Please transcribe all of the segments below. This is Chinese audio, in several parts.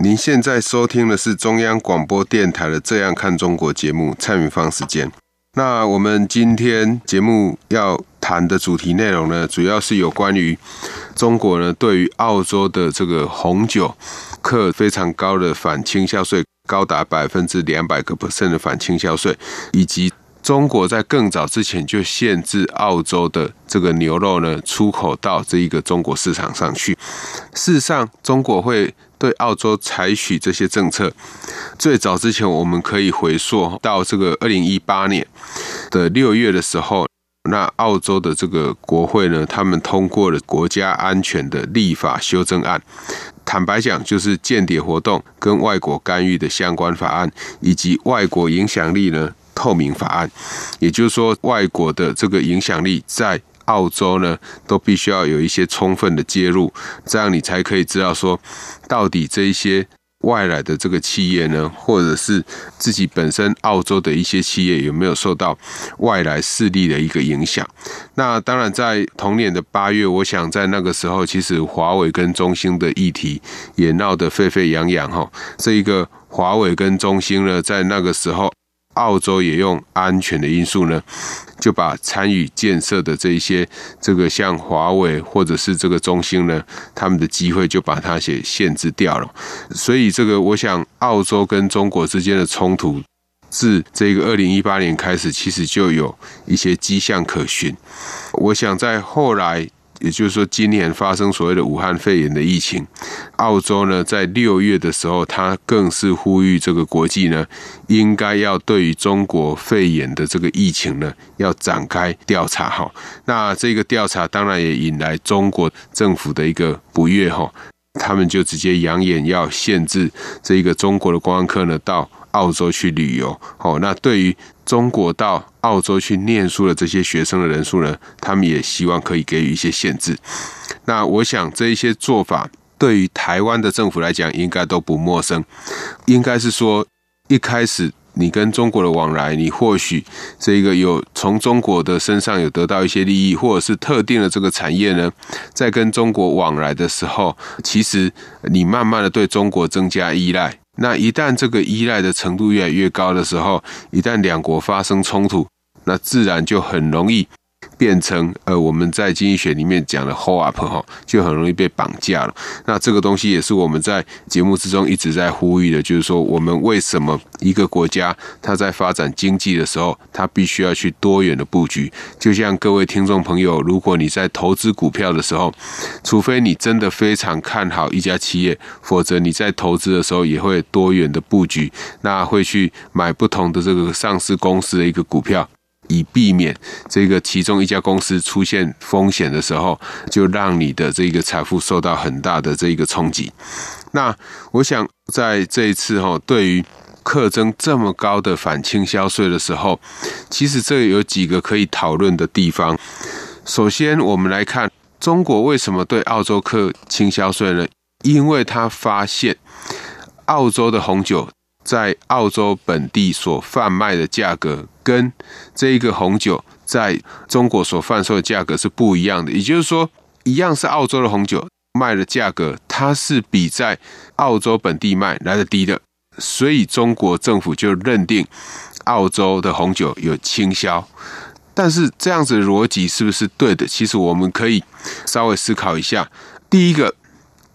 您现在收听的是中央广播电台的《这样看中国》节目，蔡明芳时间。那我们今天节目要谈的主题内容呢，主要是有关于中国呢对于澳洲的这个红酒课非常高的反倾销税，高达百分之两百个 percent 的反倾销税，以及。中国在更早之前就限制澳洲的这个牛肉呢出口到这一个中国市场上去。事实上，中国会对澳洲采取这些政策，最早之前我们可以回溯到这个二零一八年的六月的时候，那澳洲的这个国会呢，他们通过了国家安全的立法修正案。坦白讲，就是间谍活动跟外国干预的相关法案，以及外国影响力呢。透明法案，也就是说，外国的这个影响力在澳洲呢，都必须要有一些充分的介入，这样你才可以知道说，到底这一些外来的这个企业呢，或者是自己本身澳洲的一些企业有没有受到外来势力的一个影响。那当然，在同年的八月，我想在那个时候，其实华为跟中兴的议题也闹得沸沸扬扬哈。这一个华为跟中兴呢，在那个时候。澳洲也用安全的因素呢，就把参与建设的这一些这个像华为或者是这个中兴呢，他们的机会就把它给限制掉了。所以这个我想，澳洲跟中国之间的冲突，自这个二零一八年开始，其实就有一些迹象可循。我想在后来。也就是说，今年发生所谓的武汉肺炎的疫情，澳洲呢在六月的时候，它更是呼吁这个国际呢，应该要对于中国肺炎的这个疫情呢，要展开调查哈。那这个调查当然也引来中国政府的一个不悦哈，他们就直接扬言要限制这个中国的观光客呢到澳洲去旅游。哦，那对于中国到澳洲去念书的这些学生的人数呢，他们也希望可以给予一些限制。那我想这一些做法对于台湾的政府来讲，应该都不陌生。应该是说，一开始你跟中国的往来，你或许这个有从中国的身上有得到一些利益，或者是特定的这个产业呢，在跟中国往来的时候，其实你慢慢的对中国增加依赖。那一旦这个依赖的程度越来越高的时候，一旦两国发生冲突，那自然就很容易。变成呃，我们在经济学里面讲的 hold up 哈，就很容易被绑架了。那这个东西也是我们在节目之中一直在呼吁的，就是说，我们为什么一个国家它在发展经济的时候，它必须要去多元的布局。就像各位听众朋友，如果你在投资股票的时候，除非你真的非常看好一家企业，否则你在投资的时候也会多元的布局，那会去买不同的这个上市公司的一个股票。以避免这个其中一家公司出现风险的时候，就让你的这个财富受到很大的这个冲击。那我想在这一次哈，对于课征这么高的反倾销税的时候，其实这有几个可以讨论的地方。首先，我们来看中国为什么对澳洲课倾销税呢？因为他发现澳洲的红酒。在澳洲本地所贩卖的价格，跟这一个红酒在中国所贩售的价格是不一样的。也就是说，一样是澳洲的红酒卖的价格，它是比在澳洲本地卖来的低的。所以中国政府就认定澳洲的红酒有倾销。但是这样子的逻辑是不是对的？其实我们可以稍微思考一下。第一个。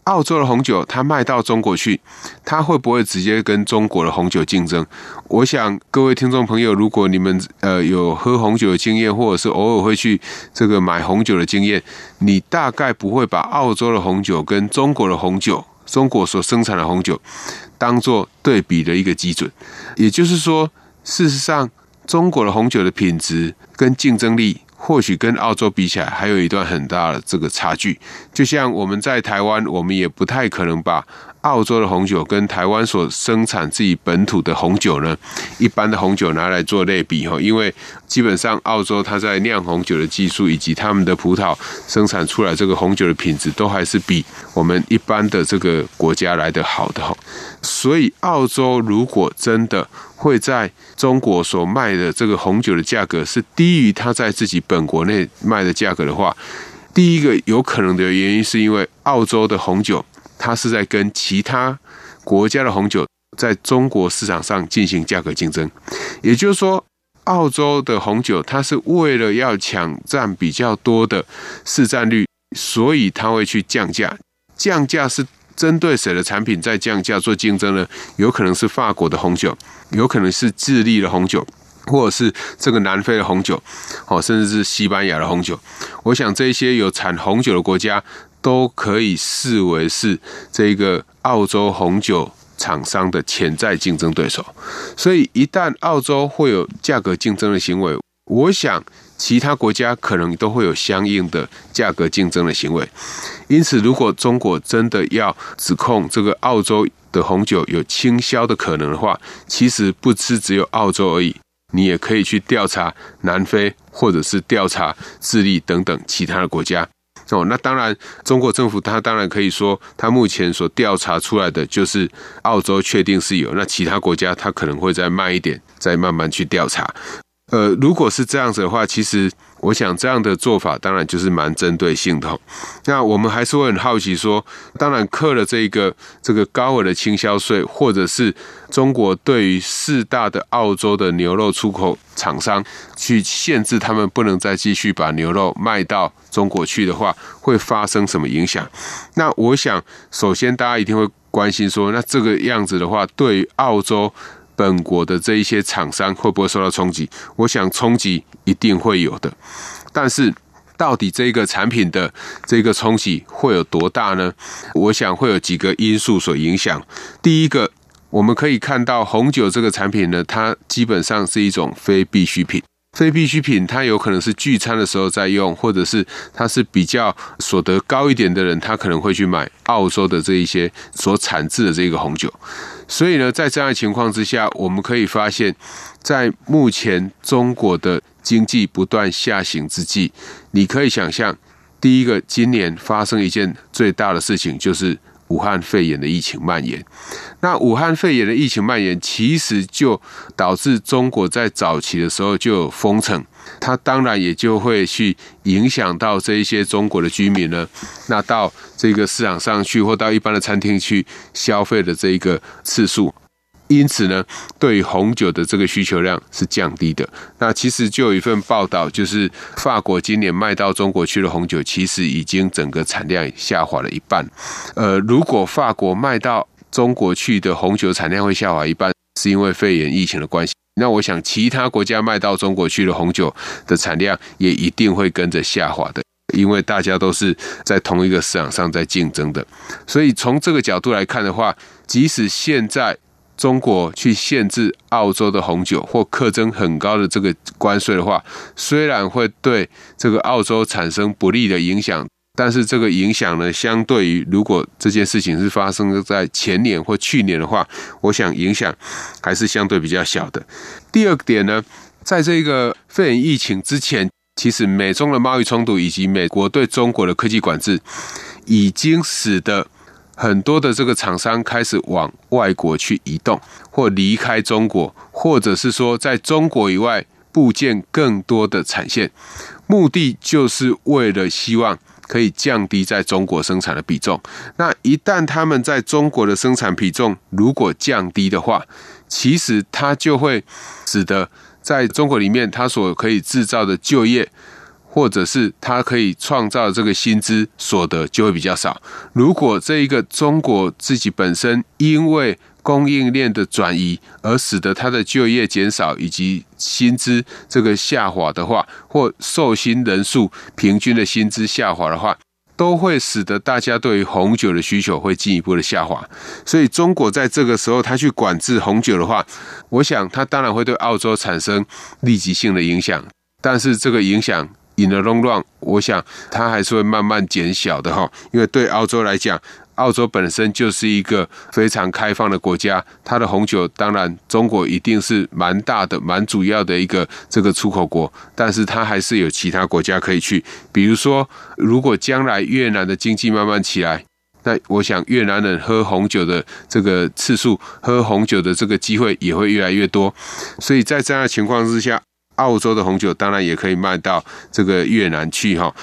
澳洲的红酒，它卖到中国去，它会不会直接跟中国的红酒竞争？我想各位听众朋友，如果你们呃有喝红酒的经验，或者是偶尔会去这个买红酒的经验，你大概不会把澳洲的红酒跟中国的红酒、中国所生产的红酒当做对比的一个基准。也就是说，事实上，中国的红酒的品质跟竞争力。或许跟澳洲比起来，还有一段很大的这个差距。就像我们在台湾，我们也不太可能把澳洲的红酒跟台湾所生产自己本土的红酒呢，一般的红酒拿来做类比哈，因为基本上澳洲它在酿红酒的技术以及他们的葡萄生产出来这个红酒的品质，都还是比我们一般的这个国家来的好的哈。所以澳洲如果真的会在中国所卖的这个红酒的价格是低于它在自己本国内卖的价格的话，第一个有可能的原因是因为澳洲的红酒它是在跟其他国家的红酒在中国市场上进行价格竞争，也就是说，澳洲的红酒它是为了要抢占比较多的市占率，所以它会去降价，降价是。针对谁的产品在降价做竞争呢？有可能是法国的红酒，有可能是智利的红酒，或者是这个南非的红酒，哦，甚至是西班牙的红酒。我想这些有产红酒的国家都可以视为是这个澳洲红酒厂商的潜在竞争对手。所以一旦澳洲会有价格竞争的行为，我想。其他国家可能都会有相应的价格竞争的行为，因此，如果中国真的要指控这个澳洲的红酒有倾销的可能的话，其实不是只有澳洲而已，你也可以去调查南非，或者是调查智利等等其他的国家。哦，那当然，中国政府他当然可以说，他目前所调查出来的就是澳洲确定是有，那其他国家他可能会再慢一点，再慢慢去调查。呃，如果是这样子的话，其实我想这样的做法当然就是蛮针对性的。那我们还是会很好奇说，当然课了这个这个高额的倾销税，或者是中国对于四大的澳洲的牛肉出口厂商去限制他们不能再继续把牛肉卖到中国去的话，会发生什么影响？那我想，首先大家一定会关心说，那这个样子的话，对于澳洲。本国的这一些厂商会不会受到冲击？我想冲击一定会有的，但是到底这个产品的这个冲击会有多大呢？我想会有几个因素所影响。第一个，我们可以看到红酒这个产品呢，它基本上是一种非必需品。非必需品，它有可能是聚餐的时候在用，或者是它是比较所得高一点的人，他可能会去买澳洲的这一些所产制的这个红酒。所以呢，在这样的情况之下，我们可以发现，在目前中国的经济不断下行之际，你可以想象，第一个，今年发生一件最大的事情就是。武汉肺炎的疫情蔓延，那武汉肺炎的疫情蔓延，其实就导致中国在早期的时候就有封城，它当然也就会去影响到这一些中国的居民呢，那到这个市场上去或到一般的餐厅去消费的这一个次数。因此呢，对于红酒的这个需求量是降低的。那其实就有一份报道，就是法国今年卖到中国去的红酒，其实已经整个产量下滑了一半。呃，如果法国卖到中国去的红酒产量会下滑一半，是因为肺炎疫情的关系。那我想，其他国家卖到中国去的红酒的产量也一定会跟着下滑的，因为大家都是在同一个市场上在竞争的。所以从这个角度来看的话，即使现在。中国去限制澳洲的红酒或课征很高的这个关税的话，虽然会对这个澳洲产生不利的影响，但是这个影响呢，相对于如果这件事情是发生在前年或去年的话，我想影响还是相对比较小的。第二点呢，在这个肺炎疫情之前，其实美中的贸易冲突以及美国对中国的科技管制，已经使得。很多的这个厂商开始往外国去移动，或离开中国，或者是说在中国以外布建更多的产线，目的就是为了希望可以降低在中国生产的比重。那一旦他们在中国的生产比重如果降低的话，其实它就会使得在中国里面它所可以制造的就业。或者是他可以创造这个薪资所得就会比较少。如果这一个中国自己本身因为供应链的转移而使得他的就业减少以及薪资这个下滑的话，或受薪人数平均的薪资下滑的话，都会使得大家对于红酒的需求会进一步的下滑。所以中国在这个时候他去管制红酒的话，我想他当然会对澳洲产生立即性的影响，但是这个影响。In the long run，我想它还是会慢慢减小的哈。因为对澳洲来讲，澳洲本身就是一个非常开放的国家，它的红酒当然中国一定是蛮大的、蛮主要的一个这个出口国，但是它还是有其他国家可以去。比如说，如果将来越南的经济慢慢起来，那我想越南人喝红酒的这个次数、喝红酒的这个机会也会越来越多。所以在这样的情况之下，澳洲的红酒当然也可以卖到这个越南去哈。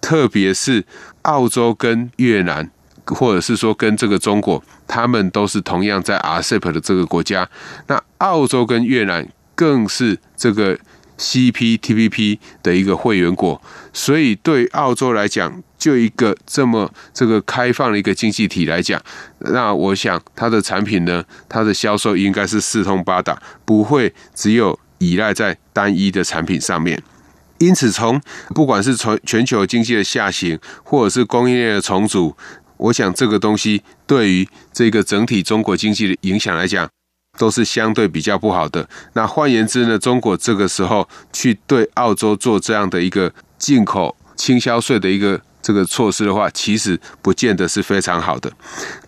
特别是澳洲跟越南。或者是说跟这个中国，他们都是同样在 RCEP 的这个国家。那澳洲跟越南更是这个 CPTPP 的一个会员国，所以对澳洲来讲，就一个这么这个开放的一个经济体来讲，那我想它的产品呢，它的销售应该是四通八达，不会只有依赖在单一的产品上面。因此，从不管是从全球经济的下行，或者是供应链的重组。我想这个东西对于这个整体中国经济的影响来讲，都是相对比较不好的。那换言之呢，中国这个时候去对澳洲做这样的一个进口倾销税的一个这个措施的话，其实不见得是非常好的。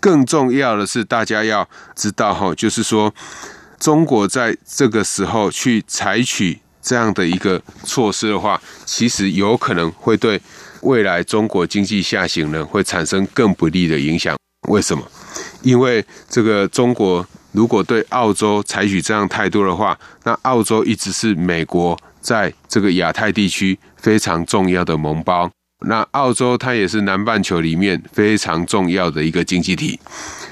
更重要的是，大家要知道哈，就是说中国在这个时候去采取这样的一个措施的话，其实有可能会对。未来中国经济下行呢，会产生更不利的影响。为什么？因为这个中国如果对澳洲采取这样态度的话，那澳洲一直是美国在这个亚太地区非常重要的盟邦。那澳洲它也是南半球里面非常重要的一个经济体。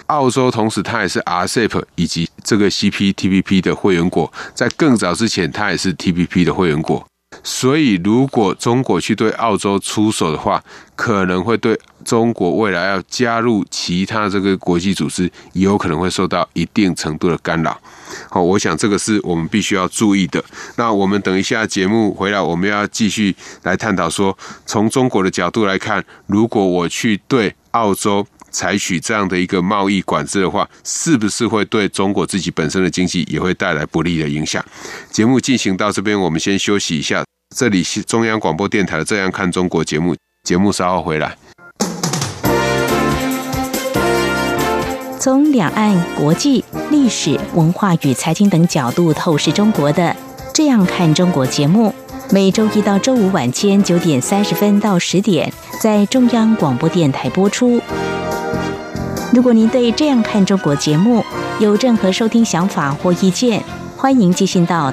澳洲同时它也是 RCEP 以及这个 CPTPP 的会员国，在更早之前它也是 TPP 的会员国。所以，如果中国去对澳洲出手的话，可能会对中国未来要加入其他这个国际组织，有可能会受到一定程度的干扰。好，我想这个是我们必须要注意的。那我们等一下节目回来，我们要继续来探讨说，从中国的角度来看，如果我去对澳洲。采取这样的一个贸易管制的话，是不是会对中国自己本身的经济也会带来不利的影响？节目进行到这边，我们先休息一下。这里是中央广播电台的《这样看中国》节目，节目稍后回来。从两岸、国际、历史文化与财经等角度透视中国的《这样看中国》节目，每周一到周五晚间九点三十分到十点在中央广播电台播出。如果您对这样看中国节目有任何收听想法或意见，欢迎寄信到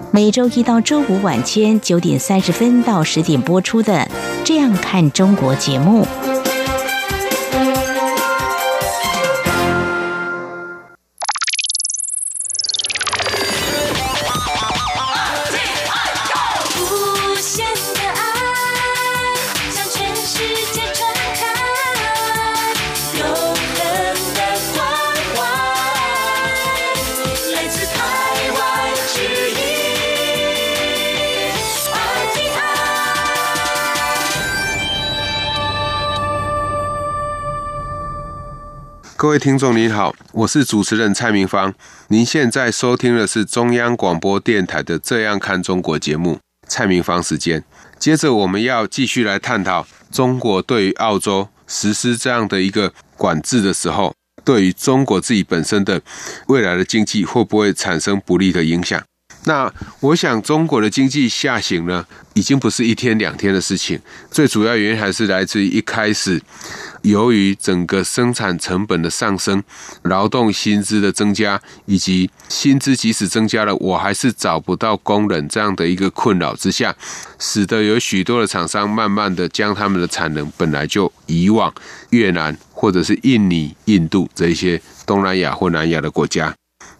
每周一到周五晚间九点三十分到十点播出的《这样看中国》节目。听众您好，我是主持人蔡明芳。您现在收听的是中央广播电台的《这样看中国》节目，蔡明芳时间。接着我们要继续来探讨中国对于澳洲实施这样的一个管制的时候，对于中国自己本身的未来的经济会不会产生不利的影响？那我想，中国的经济下行呢，已经不是一天两天的事情。最主要原因还是来自于一开始。由于整个生产成本的上升、劳动薪资的增加，以及薪资即使增加了，我还是找不到工人这样的一个困扰之下，使得有许多的厂商慢慢的将他们的产能本来就移往越南或者是印尼、印度这一些东南亚或南亚的国家。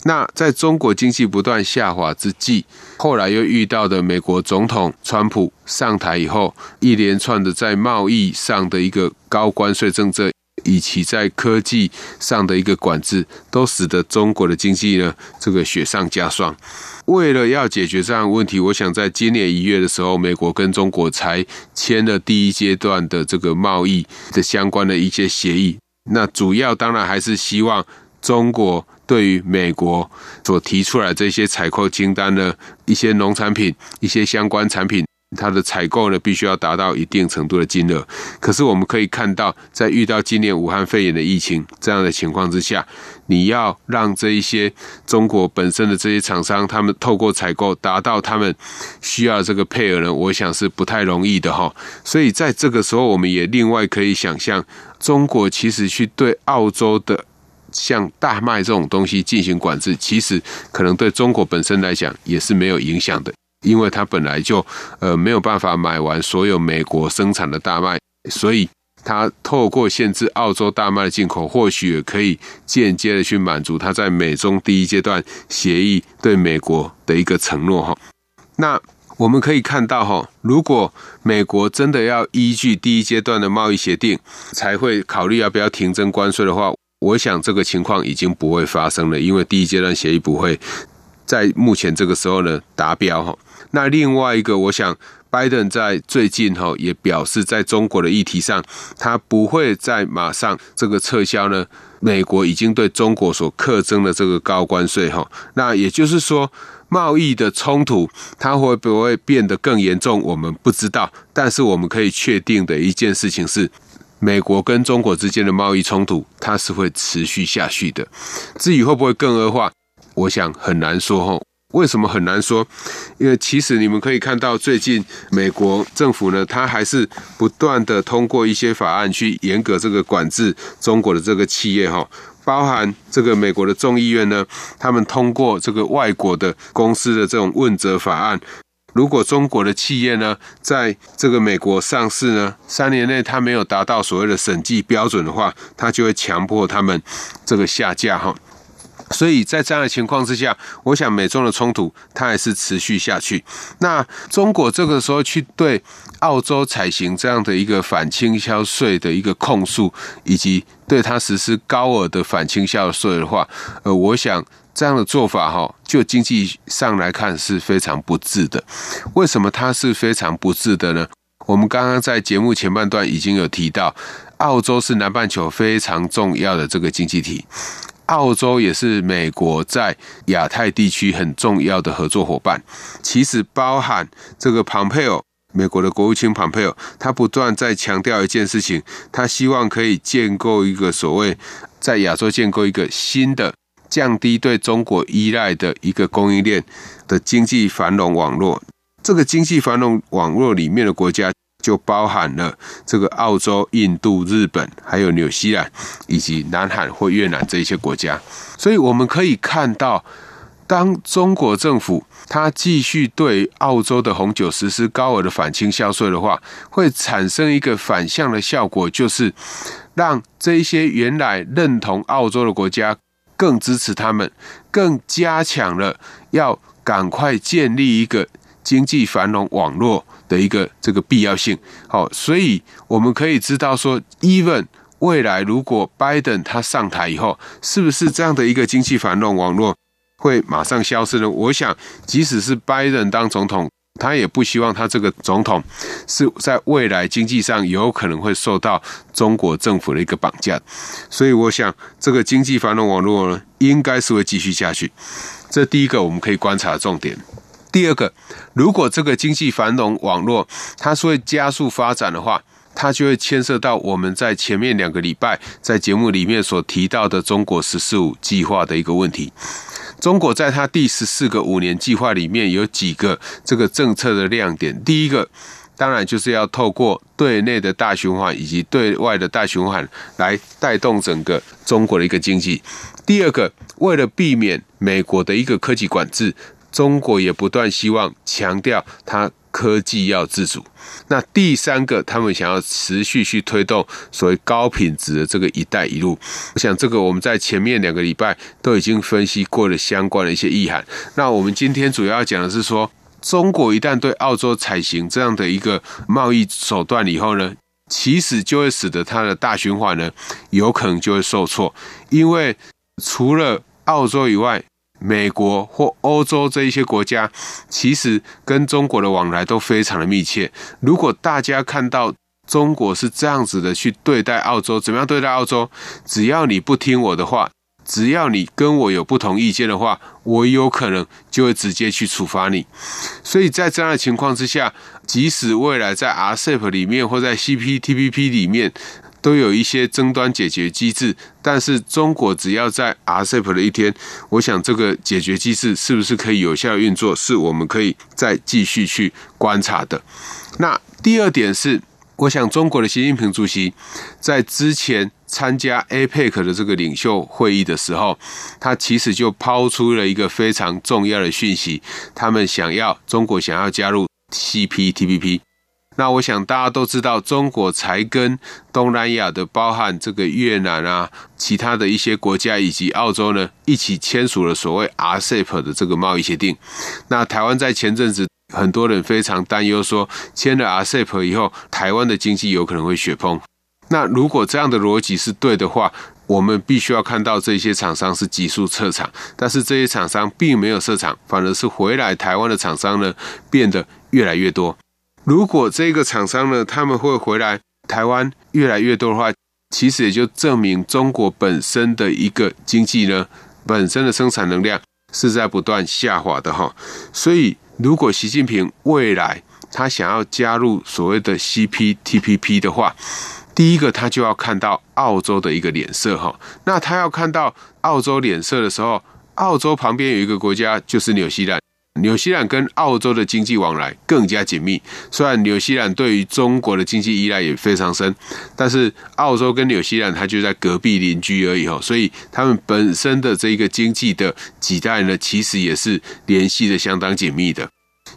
那在中国经济不断下滑之际，后来又遇到的美国总统川普上台以后，一连串的在贸易上的一个高关税政策，以及在科技上的一个管制，都使得中国的经济呢这个雪上加霜。为了要解决这样的问题，我想在今年一月的时候，美国跟中国才签了第一阶段的这个贸易的相关的一些协议。那主要当然还是希望中国对于美国所提出来这些采购清单的一些农产品、一些相关产品。它的采购呢，必须要达到一定程度的金额。可是我们可以看到，在遇到今年武汉肺炎的疫情这样的情况之下，你要让这一些中国本身的这些厂商，他们透过采购达到他们需要这个配额呢，我想是不太容易的哈。所以在这个时候，我们也另外可以想象，中国其实去对澳洲的像大麦这种东西进行管制，其实可能对中国本身来讲也是没有影响的。因为他本来就呃没有办法买完所有美国生产的大麦，所以他透过限制澳洲大麦的进口，或许也可以间接的去满足他在美中第一阶段协议对美国的一个承诺哈。那我们可以看到哈，如果美国真的要依据第一阶段的贸易协定才会考虑要不要停征关税的话，我想这个情况已经不会发生了，因为第一阶段协议不会在目前这个时候呢达标哈。那另外一个，我想，拜登在最近哈也表示，在中国的议题上，他不会再马上这个撤销呢。美国已经对中国所克征的这个高关税哈，那也就是说，贸易的冲突它会不会变得更严重，我们不知道。但是我们可以确定的一件事情是，美国跟中国之间的贸易冲突它是会持续下去的。至于会不会更恶化，我想很难说哈。为什么很难说？因为其实你们可以看到，最近美国政府呢，它还是不断的通过一些法案去严格这个管制中国的这个企业哈，包含这个美国的众议院呢，他们通过这个外国的公司的这种问责法案，如果中国的企业呢，在这个美国上市呢，三年内它没有达到所谓的审计标准的话，它就会强迫他们这个下架哈。所以在这样的情况之下，我想美中的冲突它还是持续下去。那中国这个时候去对澳洲采行这样的一个反倾销税的一个控诉，以及对它实施高额的反倾销税的话，呃，我想这样的做法哈，就经济上来看是非常不智的。为什么它是非常不智的呢？我们刚刚在节目前半段已经有提到，澳洲是南半球非常重要的这个经济体。澳洲也是美国在亚太地区很重要的合作伙伴。其实包含这个庞佩奥，美国的国务卿庞佩奥，他不断在强调一件事情，他希望可以建构一个所谓在亚洲建构一个新的降低对中国依赖的一个供应链的经济繁荣网络。这个经济繁荣网络里面的国家。就包含了这个澳洲、印度、日本，还有纽西兰以及南韩或越南这些国家。所以我们可以看到，当中国政府它继续对澳洲的红酒实施高额的反倾销税的话，会产生一个反向的效果，就是让这一些原来认同澳洲的国家更支持他们，更加强了要赶快建立一个经济繁荣网络。的一个这个必要性，好，所以我们可以知道说，even 未来如果拜登他上台以后，是不是这样的一个经济繁荣网络会马上消失呢？我想，即使是拜登当总统，他也不希望他这个总统是在未来经济上有可能会受到中国政府的一个绑架，所以我想，这个经济繁荣网络呢，应该是会继续下去。这第一个我们可以观察的重点。第二个，如果这个经济繁荣网络它是会加速发展的话，它就会牵涉到我们在前面两个礼拜在节目里面所提到的中国“十四五”计划的一个问题。中国在它第十四个五年计划里面有几个这个政策的亮点。第一个，当然就是要透过对内的大循环以及对外的大循环来带动整个中国的一个经济。第二个，为了避免美国的一个科技管制。中国也不断希望强调它科技要自主。那第三个，他们想要持续去推动所谓高品质的这个“一带一路”。我想这个我们在前面两个礼拜都已经分析过了相关的一些意涵。那我们今天主要讲的是说，中国一旦对澳洲采行这样的一个贸易手段以后呢，其实就会使得它的大循环呢，有可能就会受挫，因为除了澳洲以外，美国或欧洲这一些国家，其实跟中国的往来都非常的密切。如果大家看到中国是这样子的去对待澳洲，怎么样对待澳洲？只要你不听我的话。只要你跟我有不同意见的话，我有可能就会直接去处罚你。所以在这样的情况之下，即使未来在 RCEP 里面或在 CPTPP 里面都有一些争端解决机制，但是中国只要在 RCEP 的一天，我想这个解决机制是不是可以有效运作，是我们可以再继续去观察的。那第二点是。我想，中国的习近平主席在之前参加 APEC 的这个领袖会议的时候，他其实就抛出了一个非常重要的讯息，他们想要中国想要加入 CPTPP。那我想大家都知道，中国才跟东南亚的，包含这个越南啊，其他的一些国家以及澳洲呢，一起签署了所谓 RCEP 的这个贸易协定。那台湾在前阵子。很多人非常担忧，说签了 RCEP 以后，台湾的经济有可能会雪崩。那如果这样的逻辑是对的话，我们必须要看到这些厂商是急速撤场，但是这些厂商并没有撤厂，反而是回来台湾的厂商呢变得越来越多。如果这个厂商呢他们会回来台湾越来越多的话，其实也就证明中国本身的一个经济呢本身的生产能量是在不断下滑的哈，所以。如果习近平未来他想要加入所谓的 CPTPP 的话，第一个他就要看到澳洲的一个脸色哈。那他要看到澳洲脸色的时候，澳洲旁边有一个国家就是纽西兰，纽西兰跟澳洲的经济往来更加紧密。虽然纽西兰对于中国的经济依赖也非常深，但是澳洲跟纽西兰它就在隔壁邻居而已哈，所以他们本身的这个经济的几代呢，其实也是联系的相当紧密的。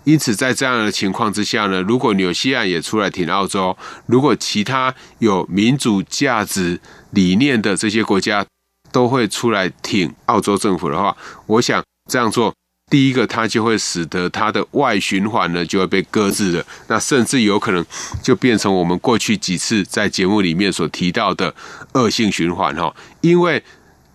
因此，在这样的情况之下呢，如果纽西兰也出来挺澳洲，如果其他有民主价值理念的这些国家都会出来挺澳洲政府的话，我想这样做，第一个它就会使得它的外循环呢就会被搁置了，那甚至有可能就变成我们过去几次在节目里面所提到的恶性循环哈，因为。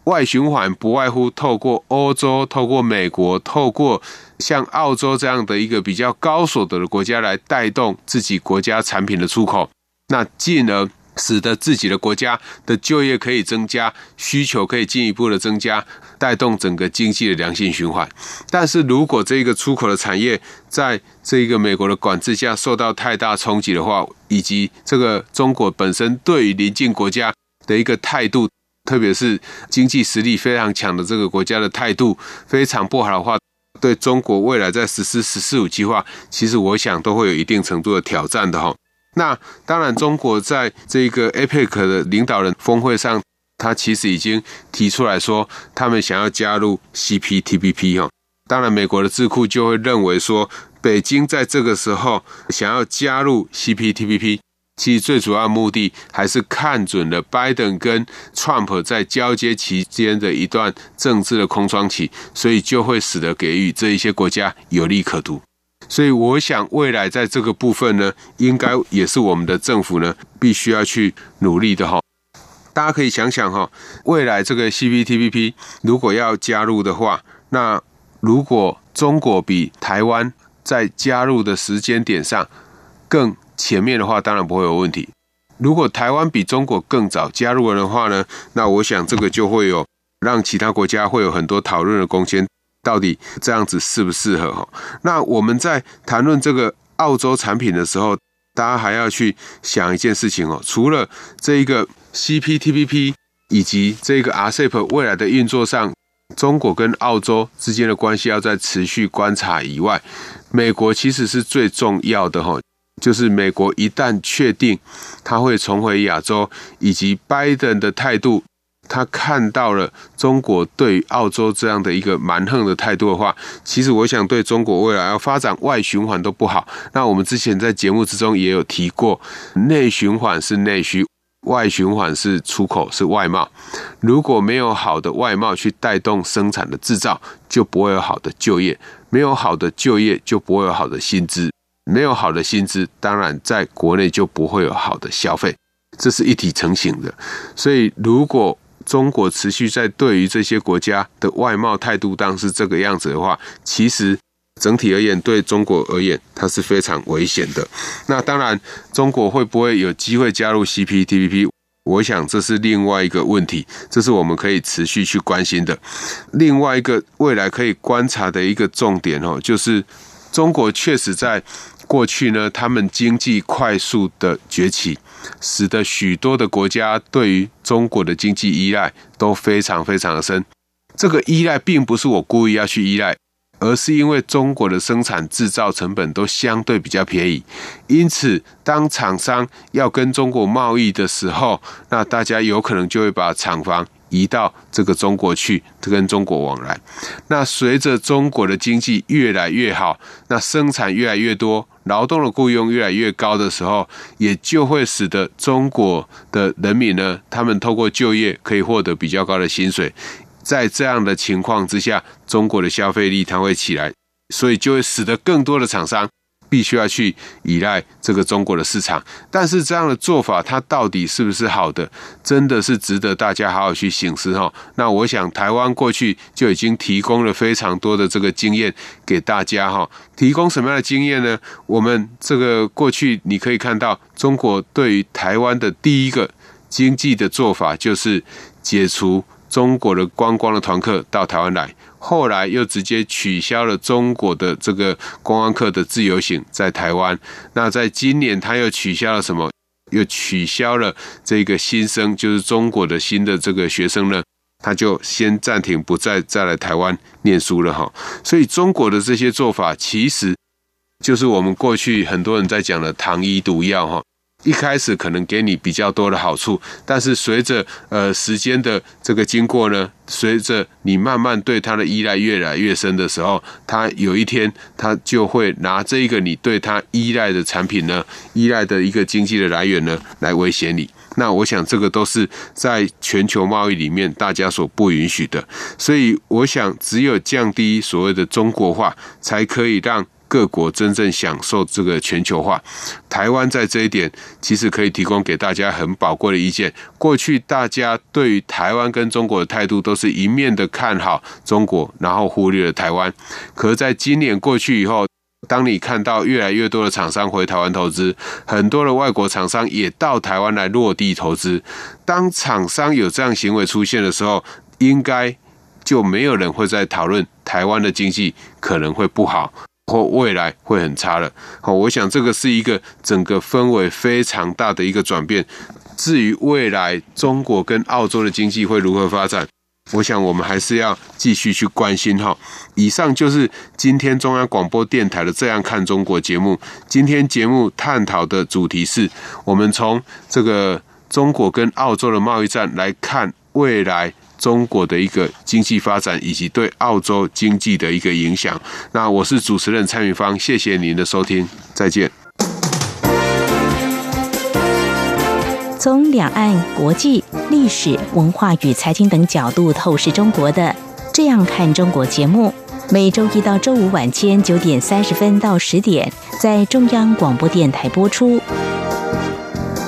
外循环不外乎透过欧洲、透过美国、透过像澳洲这样的一个比较高所得的国家来带动自己国家产品的出口，那进而使得自己的国家的就业可以增加，需求可以进一步的增加，带动整个经济的良性循环。但是如果这个出口的产业在这个美国的管制下受到太大冲击的话，以及这个中国本身对于邻近国家的一个态度，特别是经济实力非常强的这个国家的态度非常不好的话，对中国未来在实施“十四五”计划，其实我想都会有一定程度的挑战的哈。那当然，中国在这个 APEC 的领导人峰会上，他其实已经提出来说，他们想要加入 CPTPP 哈。当然，美国的智库就会认为说，北京在这个时候想要加入 CPTPP。其实最主要目的还是看准了拜登跟 Trump 在交接期间的一段政治的空窗期，所以就会使得给予这一些国家有利可图。所以我想未来在这个部分呢，应该也是我们的政府呢必须要去努力的哈。大家可以想想哈，未来这个 CPTPP 如果要加入的话，那如果中国比台湾在加入的时间点上更前面的话当然不会有问题。如果台湾比中国更早加入了的话呢，那我想这个就会有让其他国家会有很多讨论的空间，到底这样子适不适合哈？那我们在谈论这个澳洲产品的时候，大家还要去想一件事情哦，除了这一个 CPTPP 以及这个 RCEP 未来的运作上，中国跟澳洲之间的关系要在持续观察以外，美国其实是最重要的哈。就是美国一旦确定他会重回亚洲，以及拜登的态度，他看到了中国对澳洲这样的一个蛮横的态度的话，其实我想对中国未来要发展外循环都不好。那我们之前在节目之中也有提过，内循环是内需，外循环是出口，是外贸。如果没有好的外贸去带动生产的制造，就不会有好的就业；没有好的就业，就不会有好的薪资。没有好的薪资，当然在国内就不会有好的消费，这是一体成型的。所以，如果中国持续在对于这些国家的外贸态度当是这个样子的话，其实整体而言，对中国而言，它是非常危险的。那当然，中国会不会有机会加入 CPTPP？我想这是另外一个问题，这是我们可以持续去关心的。另外一个未来可以观察的一个重点哦，就是中国确实在过去呢，他们经济快速的崛起，使得许多的国家对于中国的经济依赖都非常非常的深。这个依赖并不是我故意要去依赖。而是因为中国的生产制造成本都相对比较便宜，因此当厂商要跟中国贸易的时候，那大家有可能就会把厂房移到这个中国去，跟中国往来。那随着中国的经济越来越好，那生产越来越多，劳动的雇佣越来越高的时候，也就会使得中国的人民呢，他们透过就业可以获得比较高的薪水。在这样的情况之下，中国的消费力它会起来，所以就会使得更多的厂商必须要去依赖这个中国的市场。但是这样的做法，它到底是不是好的？真的是值得大家好好去省思哈。那我想，台湾过去就已经提供了非常多的这个经验给大家哈。提供什么样的经验呢？我们这个过去你可以看到，中国对于台湾的第一个经济的做法就是解除。中国的观光的团客到台湾来，后来又直接取消了中国的这个观光客的自由行在台湾。那在今年，他又取消了什么？又取消了这个新生，就是中国的新的这个学生呢，他就先暂停，不再再来台湾念书了哈。所以中国的这些做法，其实就是我们过去很多人在讲的糖衣毒药哈。一开始可能给你比较多的好处，但是随着呃时间的这个经过呢，随着你慢慢对它的依赖越来越深的时候，它有一天它就会拿这个你对它依赖的产品呢，依赖的一个经济的来源呢，来威胁你。那我想这个都是在全球贸易里面大家所不允许的，所以我想只有降低所谓的中国化，才可以让。各国真正享受这个全球化，台湾在这一点其实可以提供给大家很宝贵的意见。过去大家对于台湾跟中国的态度都是一面的看好中国，然后忽略了台湾。可是在今年过去以后，当你看到越来越多的厂商回台湾投资，很多的外国厂商也到台湾来落地投资。当厂商有这样行为出现的时候，应该就没有人会再讨论台湾的经济可能会不好。或未来会很差了，好，我想这个是一个整个氛围非常大的一个转变。至于未来中国跟澳洲的经济会如何发展，我想我们还是要继续去关心哈。以上就是今天中央广播电台的《这样看中国》节目。今天节目探讨的主题是我们从这个中国跟澳洲的贸易战来看未来。中国的一个经济发展以及对澳洲经济的一个影响。那我是主持人蔡明芳，谢谢您的收听，再见。从两岸、国际、历史文化与财经等角度透视中国的《这样看中国》节目，每周一到周五晚间九点三十分到十点在中央广播电台播出。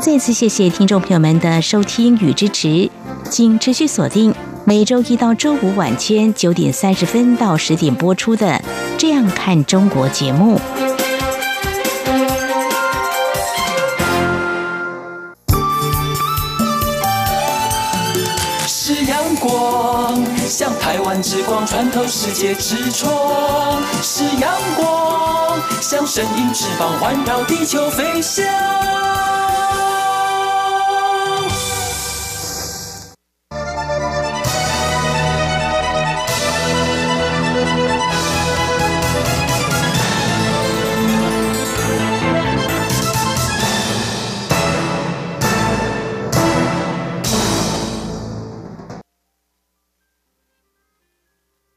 再次谢谢听众朋友们的收听与支持，请持续锁定。每周一到周五晚间九点三十分到十点播出的《这样看中国》节目。是阳光，像台湾之光穿透世界之窗；是阳光，像神鹰翅膀环绕地球飞翔。